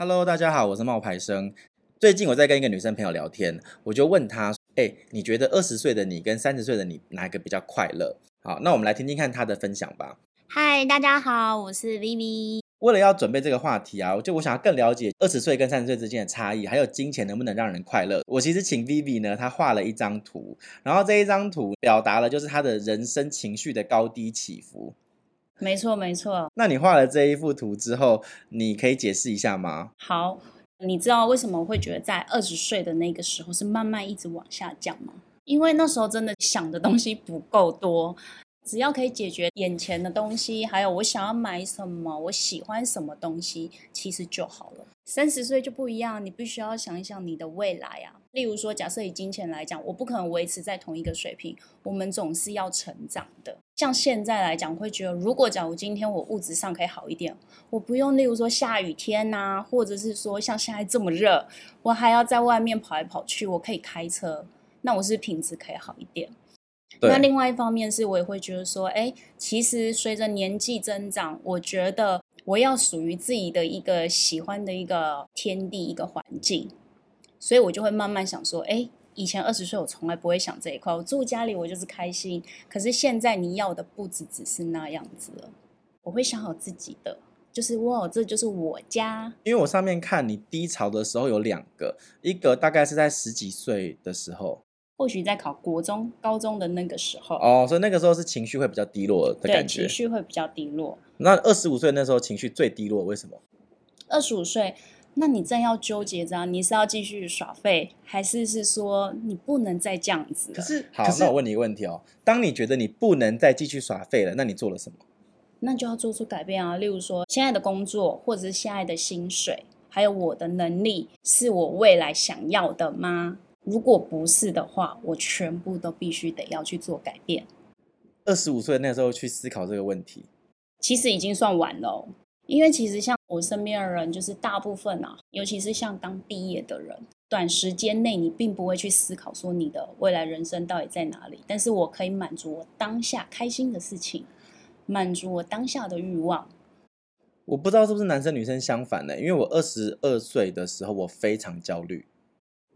Hello，大家好，我是冒牌生。最近我在跟一个女生朋友聊天，我就问她：“哎、欸，你觉得二十岁的你跟三十岁的你哪一个比较快乐？”好，那我们来听听看她的分享吧。嗨，大家好，我是 Vivi。为了要准备这个话题啊，就我想要更了解二十岁跟三十岁之间的差异，还有金钱能不能让人快乐。我其实请 Vivi 呢，她画了一张图，然后这一张图表达了就是她的人生情绪的高低起伏。没错，没错。那你画了这一幅图之后，你可以解释一下吗？好，你知道为什么我会觉得在二十岁的那个时候是慢慢一直往下降吗？因为那时候真的想的东西不够多。只要可以解决眼前的东西，还有我想要买什么，我喜欢什么东西，其实就好了。三十岁就不一样，你必须要想一想你的未来啊。例如说，假设以金钱来讲，我不可能维持在同一个水平，我们总是要成长的。像现在来讲，会觉得，如果假如今天我物质上可以好一点，我不用例如说下雨天呐，或者是说像现在这么热，我还要在外面跑来跑去，我可以开车，那我是品质可以好一点。对那另外一方面是，我也会觉得说，哎，其实随着年纪增长，我觉得我要属于自己的一个喜欢的一个天地、一个环境，所以我就会慢慢想说，哎，以前二十岁我从来不会想这一块，我住家里我就是开心。可是现在你要的不只只是那样子了，我会想好自己的，就是哇，这就是我家。因为我上面看你低潮的时候有两个，一个大概是在十几岁的时候。或许在考国中、高中的那个时候哦，所以那个时候是情绪会比较低落的感觉，对，情绪会比较低落。那二十五岁那时候情绪最低落，为什么？二十五岁，那你正要纠结着，你是要继续耍废，还是是说你不能再这样子？可是，好，可是那我问你一个问题哦，当你觉得你不能再继续耍废了，那你做了什么？那就要做出改变啊！例如说，现在的工作，或者是现在的薪水，还有我的能力，是我未来想要的吗？如果不是的话，我全部都必须得要去做改变。二十五岁那时候去思考这个问题，其实已经算晚了哦。因为其实像我身边的人，就是大部分啊，尤其是像刚毕业的人，短时间内你并不会去思考说你的未来人生到底在哪里。但是我可以满足我当下开心的事情，满足我当下的欲望。我不知道是不是男生女生相反呢？因为我二十二岁的时候，我非常焦虑。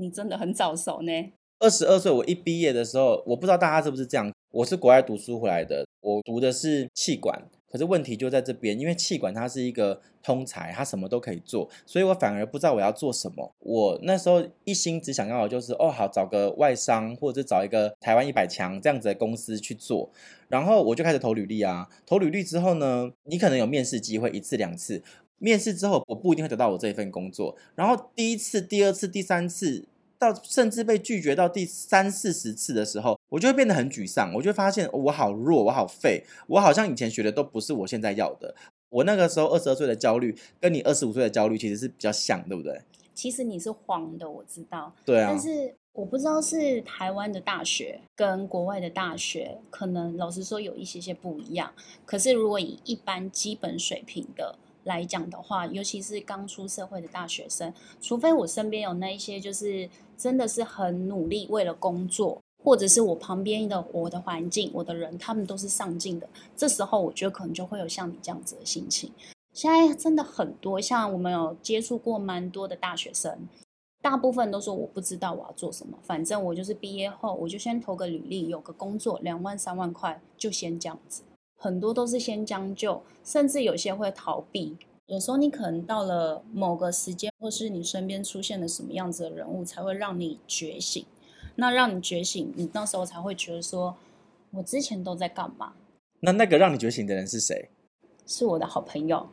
你真的很早熟呢。二十二岁，我一毕业的时候，我不知道大家是不是这样。我是国外读书回来的，我读的是气管，可是问题就在这边，因为气管它是一个通才，它什么都可以做，所以我反而不知道我要做什么。我那时候一心只想要的就是，哦，好，找个外商，或者找一个台湾一百强这样子的公司去做。然后我就开始投履历啊，投履历之后呢，你可能有面试机会一次两次。面试之后，我不一定会得到我这一份工作。然后第一次、第二次、第三次，到甚至被拒绝到第三四十次的时候，我就会变得很沮丧。我就发现我好弱，我好废，我好像以前学的都不是我现在要的。我那个时候二十二岁的焦虑，跟你二十五岁的焦虑其实是比较像，对不对？其实你是慌的，我知道。对啊。但是我不知道是台湾的大学跟国外的大学，可能老实说有一些些不一样。可是如果以一般基本水平的。来讲的话，尤其是刚出社会的大学生，除非我身边有那一些就是真的是很努力为了工作，或者是我旁边的我的环境、我的人，他们都是上进的，这时候我觉得可能就会有像你这样子的心情。现在真的很多，像我们有接触过蛮多的大学生，大部分都说我不知道我要做什么，反正我就是毕业后我就先投个履历，有个工作，两万三万块就先这样子。很多都是先将就，甚至有些会逃避。有时候你可能到了某个时间，或是你身边出现了什么样子的人物，才会让你觉醒。那让你觉醒，你那时候才会觉得说，我之前都在干嘛？那那个让你觉醒的人是谁？是我的好朋友。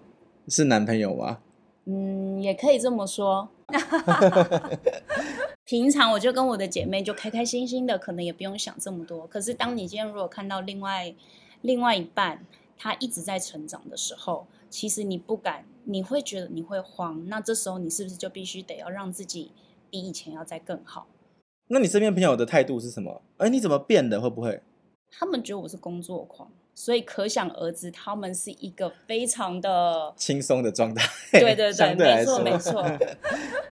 是男朋友吗？嗯，也可以这么说。平常我就跟我的姐妹就开开心心的，可能也不用想这么多。可是当你今天如果看到另外，另外一半，他一直在成长的时候，其实你不敢，你会觉得你会慌。那这时候你是不是就必须得要让自己比以前要再更好？那你身边朋友的态度是什么？哎，你怎么变的？会不会？他们觉得我是工作狂，所以可想而知，他们是一个非常的轻松的状态。对对对，没错没错。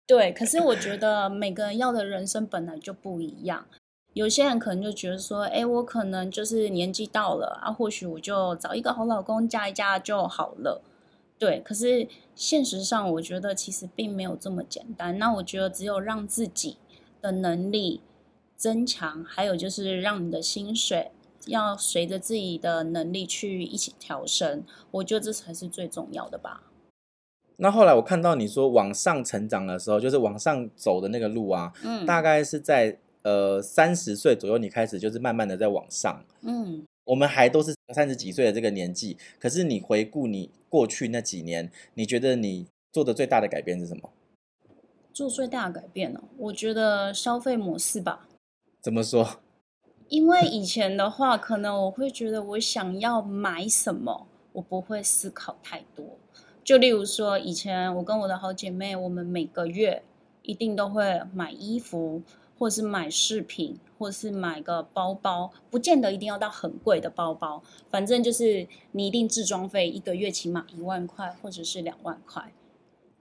对，可是我觉得每个人要的人生本来就不一样。有些人可能就觉得说，哎，我可能就是年纪到了啊，或许我就找一个好老公嫁一嫁就好了。对，可是现实上，我觉得其实并没有这么简单。那我觉得只有让自己的能力增强，还有就是让你的薪水要随着自己的能力去一起调升，我觉得这才是最重要的吧。那后来我看到你说往上成长的时候，就是往上走的那个路啊，嗯，大概是在呃三十岁左右，你开始就是慢慢的在往上，嗯。我们还都是三十几岁的这个年纪，可是你回顾你过去那几年，你觉得你做的最大的改变是什么？做最大的改变呢？我觉得消费模式吧。怎么说？因为以前的话，可能我会觉得我想要买什么，我不会思考太多。就例如说，以前我跟我的好姐妹，我们每个月一定都会买衣服。或是买饰品，或是买个包包，不见得一定要到很贵的包包，反正就是你一定置装费一个月起码一万块，或者是两万块，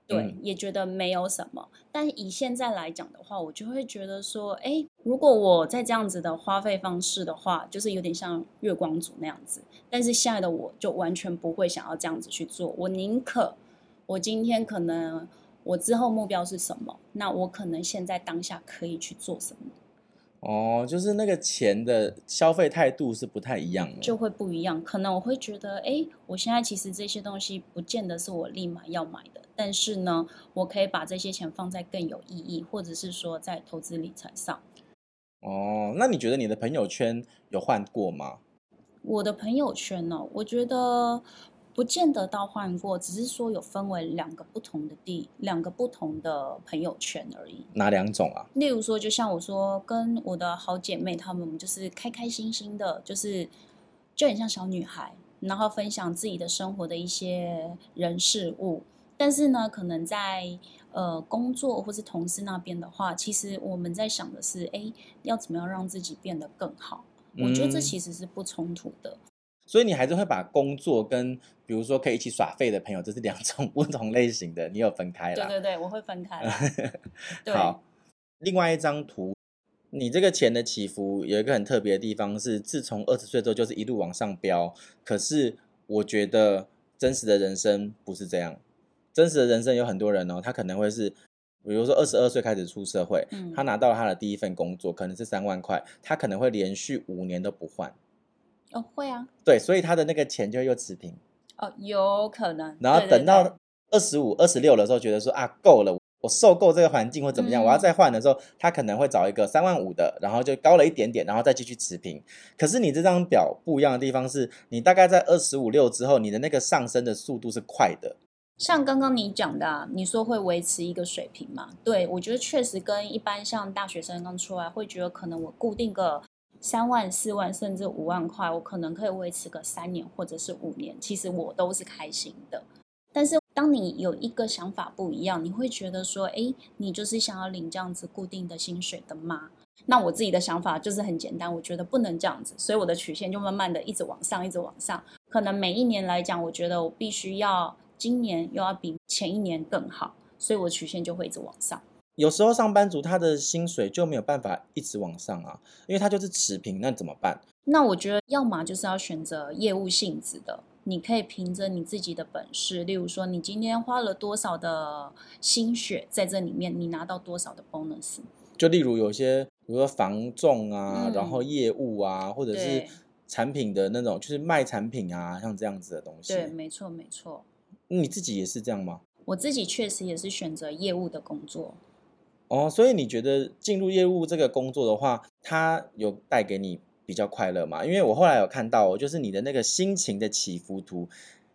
对，嗯、也觉得没有什么。但以现在来讲的话，我就会觉得说，哎，如果我在这样子的花费方式的话，就是有点像月光族那样子。但是现在的我就完全不会想要这样子去做，我宁可我今天可能。我之后目标是什么？那我可能现在当下可以去做什么？哦，就是那个钱的消费态度是不太一样的，就会不一样。可能我会觉得，哎，我现在其实这些东西不见得是我立马要买的，但是呢，我可以把这些钱放在更有意义，或者是说在投资理财上。哦，那你觉得你的朋友圈有换过吗？我的朋友圈呢？我觉得。不见得到换过，只是说有分为两个不同的地，两个不同的朋友圈而已。哪两种啊？例如说，就像我说，跟我的好姐妹她们，就是开开心心的，就是就很像小女孩，然后分享自己的生活的一些人事物。但是呢，可能在呃工作或是同事那边的话，其实我们在想的是，哎，要怎么样让自己变得更好？嗯。我觉得这其实是不冲突的。所以你还是会把工作跟比如说可以一起耍废的朋友，这是两种 不同类型的，你有分开了？对对对，我会分开。好，另外一张图，你这个钱的起伏有一个很特别的地方是，自从二十岁之后就是一路往上飙。可是我觉得真实的人生不是这样，真实的人生有很多人哦，他可能会是，比如说二十二岁开始出社会，嗯，他拿到了他的第一份工作，可能是三万块，他可能会连续五年都不换。哦，会啊，对，所以他的那个钱就又持平。哦，有可能。然后等到二十五、二十六的时候，觉得说啊，够了，我受够这个环境或怎么样，嗯、我要再换的时候，他可能会找一个三万五的，然后就高了一点点，然后再继续持平。可是你这张表不一样的地方是，你大概在二十五六之后，你的那个上升的速度是快的。像刚刚你讲的、啊，你说会维持一个水平嘛？对，我觉得确实跟一般像大学生刚出来，会觉得可能我固定个。三万、四万，甚至五万块，我可能可以维持个三年或者是五年，其实我都是开心的。但是当你有一个想法不一样，你会觉得说，哎，你就是想要领这样子固定的薪水的吗？那我自己的想法就是很简单，我觉得不能这样子，所以我的曲线就慢慢的一直往上，一直往上。可能每一年来讲，我觉得我必须要今年又要比前一年更好，所以我曲线就会一直往上。有时候上班族他的薪水就没有办法一直往上啊，因为他就是持平，那怎么办？那我觉得要么就是要选择业务性质的，你可以凭着你自己的本事，例如说你今天花了多少的心血在这里面，你拿到多少的 bonus。就例如有些，比如说房仲啊，嗯、然后业务啊，或者是产品的那种，就是卖产品啊，像这样子的东西。对，没错，没错。你自己也是这样吗？我自己确实也是选择业务的工作。哦，所以你觉得进入业务这个工作的话，它有带给你比较快乐吗？因为我后来有看到，哦就是你的那个心情的起伏图，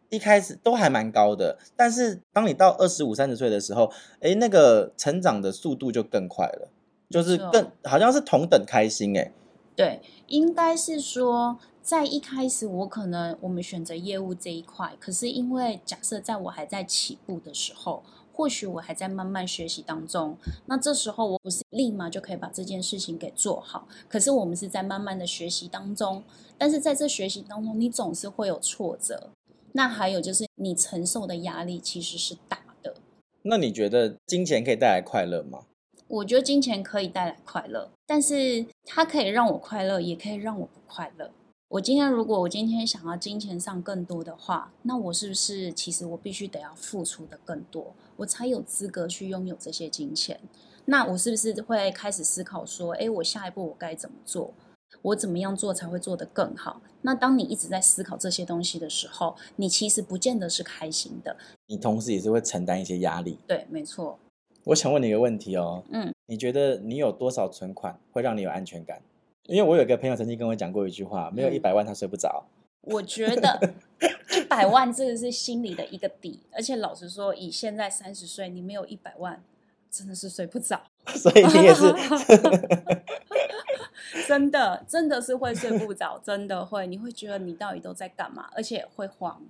一开始都还蛮高的，但是当你到二十五、三十岁的时候，哎，那个成长的速度就更快了，就是更好像是同等开心哎。对，应该是说，在一开始我可能我们选择业务这一块，可是因为假设在我还在起步的时候。或许我还在慢慢学习当中，那这时候我不是立马就可以把这件事情给做好。可是我们是在慢慢的学习当中，但是在这学习当中，你总是会有挫折。那还有就是你承受的压力其实是大的。那你觉得金钱可以带来快乐吗？我觉得金钱可以带来快乐，但是它可以让我快乐，也可以让我不快乐。我今天如果我今天想要金钱上更多的话，那我是不是其实我必须得要付出的更多，我才有资格去拥有这些金钱？那我是不是会开始思考说，诶，我下一步我该怎么做？我怎么样做才会做得更好？那当你一直在思考这些东西的时候，你其实不见得是开心的，你同时也是会承担一些压力。对，没错。我想问你一个问题哦，嗯，你觉得你有多少存款会让你有安全感？因为我有一个朋友曾经跟我讲过一句话，没有一百万他睡不着。我觉得 一百万这个是心里的一个底，而且老实说，以现在三十岁，你没有一百万，真的是睡不着。所以你也是，真的真的是会睡不着，真的会，你会觉得你到底都在干嘛，而且会慌。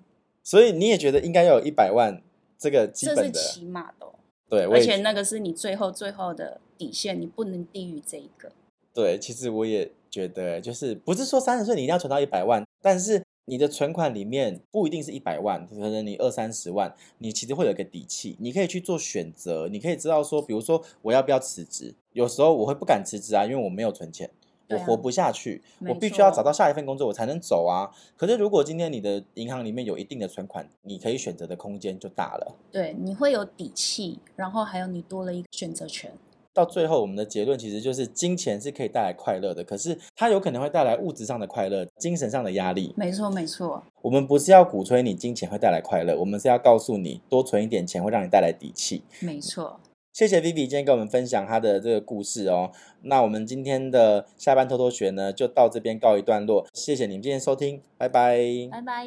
所以你也觉得应该要有一百万这个基本的，这是起码的。对，而且那个是你最后最后的底线，你不能低于这一个。对，其实我也觉得，就是不是说三十岁你一定要存到一百万，但是你的存款里面不一定是一百万，可能你二三十万，你其实会有一个底气，你可以去做选择，你可以知道说，比如说我要不要辞职，有时候我会不敢辞职啊，因为我没有存钱。我活不下去，我必须要找到下一份工作，我才能走啊。可是如果今天你的银行里面有一定的存款，你可以选择的空间就大了。对，你会有底气，然后还有你多了一个选择权。到最后，我们的结论其实就是金钱是可以带来快乐的，可是它有可能会带来物质上的快乐，精神上的压力。没错，没错。我们不是要鼓吹你金钱会带来快乐，我们是要告诉你，多存一点钱会让你带来底气。没错。谢谢 Vivi 今天跟我们分享她的这个故事哦。那我们今天的下班偷偷学呢，就到这边告一段落。谢谢你们今天收听，拜拜，拜拜。